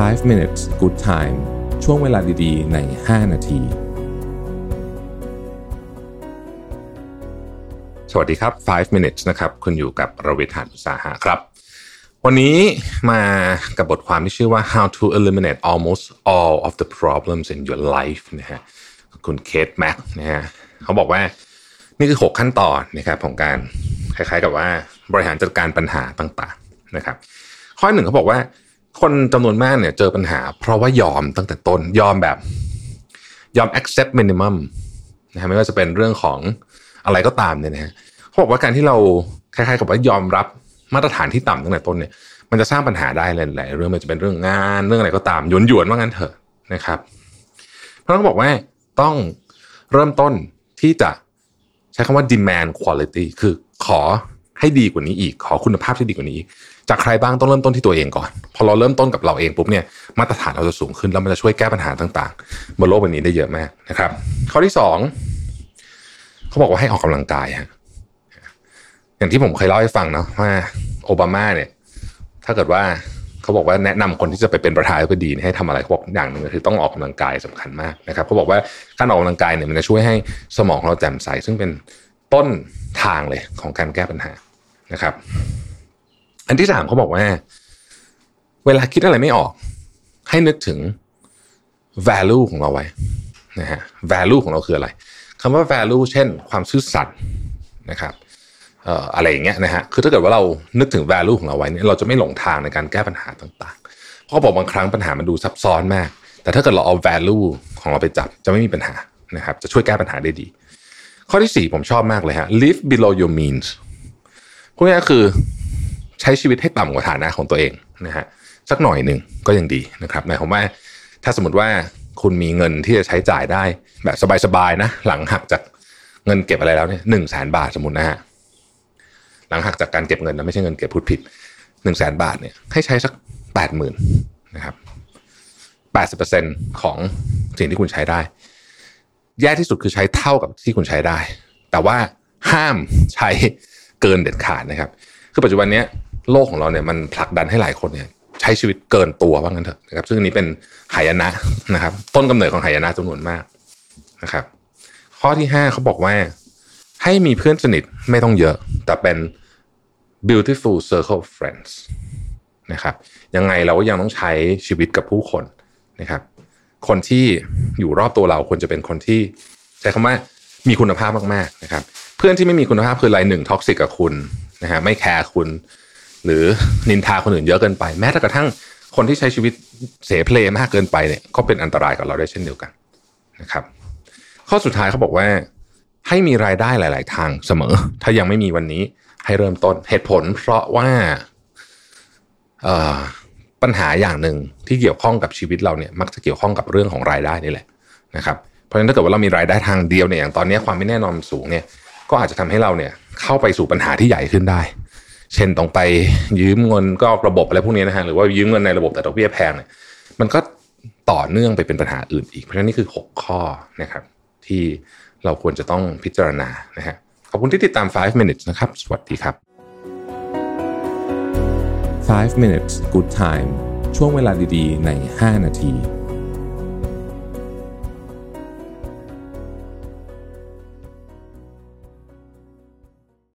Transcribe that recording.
5 minutes good time ช่วงเวลาดีๆ ใน 5 นาที สวัสดีครับ 5 minutes นะครับ คุณอยู่กับรวิทานุสาหะครับ วันนี้มากับบทความที่ชื่อว่า how to eliminate almost all of the problems in your life นะฮะ คุณเคทแม็กนะฮะเขาบอกว่านี่คือ 6 ขั้นตอนนะครับของการคล้ายๆกับว่าบริหารจัดการปัญหาต่างๆนะครับ ข้อหนึ่งเขาบอกว่า คนจำนวนมากเนี่ยเจอปัญหา เพราะว่ายอมตั้งแต่ต้นยอมแบบยอม accept minimum นะฮะไม่ว่าจะเป็นเรื่องของอะไรก็ตามเนี่ยนะฮะเขาบอกว่าการที่เราคล้ายๆกับว่ายอมรับมาตรฐานที่ต่ำตั้งแต่ต้นเนี่ย มันจะสร้างปัญหาได้หลายๆเรื่องมันจะเป็นเรื่องงานเรื่องอะไรก็ตามหยวนหยวนว่างั้นเถอะนะครับ เพราะเขาบอกว่าต้องเริ่มต้นที่จะใช้คำว่า demand quality คือขอ ให้ดีกว่านี้อีก ขอคุณภาพที่ดีกว่านี้ จากใครบ้างต้องเริ่มต้นที่ตัวเองก่อน พอเราเริ่มต้นกับเราเองปุ๊บเนี่ยมาตรฐานเราจะสูงขึ้นแล้วมันจะช่วยแก้ปัญหาต่างๆบนโลกใบนี้ได้เยอะมากนะครับ ข้อที่สองเขาบอกว่าให้ออกกำลังกายฮะอย่างที่ผมเคยเล่าให้ฟังเนาะว่าโอบามาเนี่ย ถ้าเกิดว่าเขาบอกว่าแนะนำคนที่จะไปเป็นประธานาธิบดีให้ทำอะไรเขาบอกอย่างหนึ่งคือต้องออกกำลังกายสำคัญมากนะครับเขาบอกว่าการออกกำลังกายเนี่ยมันจะช่วยให้สมองเราแจ่มใสซึ่งเป็นต้นทางเลยของการแก้ปัญหา นะครับ อันที่สามเขาบอกว่า เวลาคิดอะไรไม่ออก ให้นึกถึง value ของเราไว้นะฮะ value ของเราคืออะไรคำว่า value เช่น ความซื่อสัตย์นะครับเอ่ออะไรอย่างเงี้ยนะฮะ คือถ้าเกิดว่าเรานึกถึง value ของเราไว้เนี่ยเราจะไม่หลงทางในการแก้ปัญหาต่างๆ เพราะบอกบางครั้งปัญหามันดูซับซ้อนมาก แต่ถ้าเกิดเราเอา value ของเราไปจับจะไม่มีปัญหานะครับ จะช่วยแก้ปัญหาได้ดี ข้อที่สี่ผมชอบมากเลยฮะ live below your means พวกนี้คือ ใช้ชีวิตให้ต่ำกว่าฐานะของตัวเองนะฮะสักหน่อยหนึ่งก็ยังดีนะครับหมายความว่าถ้าสมมติว่าคุณมีเงินที่จะใช้จ่ายได้แบบสบายๆนะ หลังหักจากเงินเก็บอะไรแล้วเนี่ยหนึ่งแสนบาทสมมตินะฮะหลังหักจากการเก็บเงินนะไม่ใช่เงินเก็บพูดผิดหนึ่งแสนบาทเนี่ยให้ใช้สักแปดหมื่นนะครับแปดสิบเปอร์เซ็นของสิ่งที่คุณใช้ได้ แย่ที่สุดคือใช้เท่ากับที่คุณใช้ได้ แต่ว่าห้ามใช้ เกินเด็ดขาดนะครับ คือปัจจุบันนี้โลกของเราเนี่ยมันผลักดันให้หลายคนเนี่ยใช้ชีวิตเกินตัวว่างั้นเถอะนะครับ ซึ่งอันนี้เป็นหายนะนะครับ ต้นกำเนิดของหายนะจำนวนมากนะครับ ข้อที่ห้าเขาบอกว่าให้มีเพื่อนสนิทไม่ต้องเยอะ แต่เป็น beautiful circle of friends นะครับยังไงเราก็ยังต้องใช้ชีวิตกับผู้คนนะครับ คนที่อยู่รอบตัวเราควรจะเป็นคนที่ ใช้คำว่ามีคุณภาพมากๆนะครับ เพื่อนที่ไม่มีคุณภาพคือรายหนึ่ง toxic กับคุณนะฮะไม่แคร์คุณ หรือนินทาคนอื่นเยอะเกินไป แม้แต่กระทั่งคนที่ใช้ชีวิตเสเพลมากเกินไปเนี่ยก็เป็นอันตรายกับเราได้เช่นเดียวกันนะครับ ข้อสุดท้ายเขาบอกว่า ให้มีรายได้หลาย ๆ ทางเสมอ ถ้ายังไม่มีวันนี้ให้เริ่มต้นเหตุผล เพราะว่าปัญหาอย่างหนึ่งที่เกี่ยวข้องกับชีวิตเราเนี่ยมักจะเกี่ยวข้องกับเรื่องของรายได้นี่แหละนะครับเพราะฉะนั้นถ้าเกิดว่าเรามีรายได้ทางเดียวเนี่ยอย่างตอนนี้ความไม่แน่นอนสูงเนี่ย ก็อาจจะทำให้เราเนี่ยเข้าไปสู่ปัญหาที่ใหญ่ขึ้นได้ เช่นต้องไปยืมเงินก็ระบบอะไรพวกนี้นะฮะหรือว่ายืมเงินในระบบแต่ดอกเบี้ยแพงเนี่ยมันก็ต่อเนื่องไปเป็นปัญหาอื่นอีก เพราะฉะนั้นนี่คือ 6 ข้อนะครับที่เราควรจะต้องพิจารณานะฮะขอบคุณที่ติดตาม 5 minutes นะครับ สวัสดีครับ 5 minutes good time ช่วงเวลาดีๆ ใน 5 นาที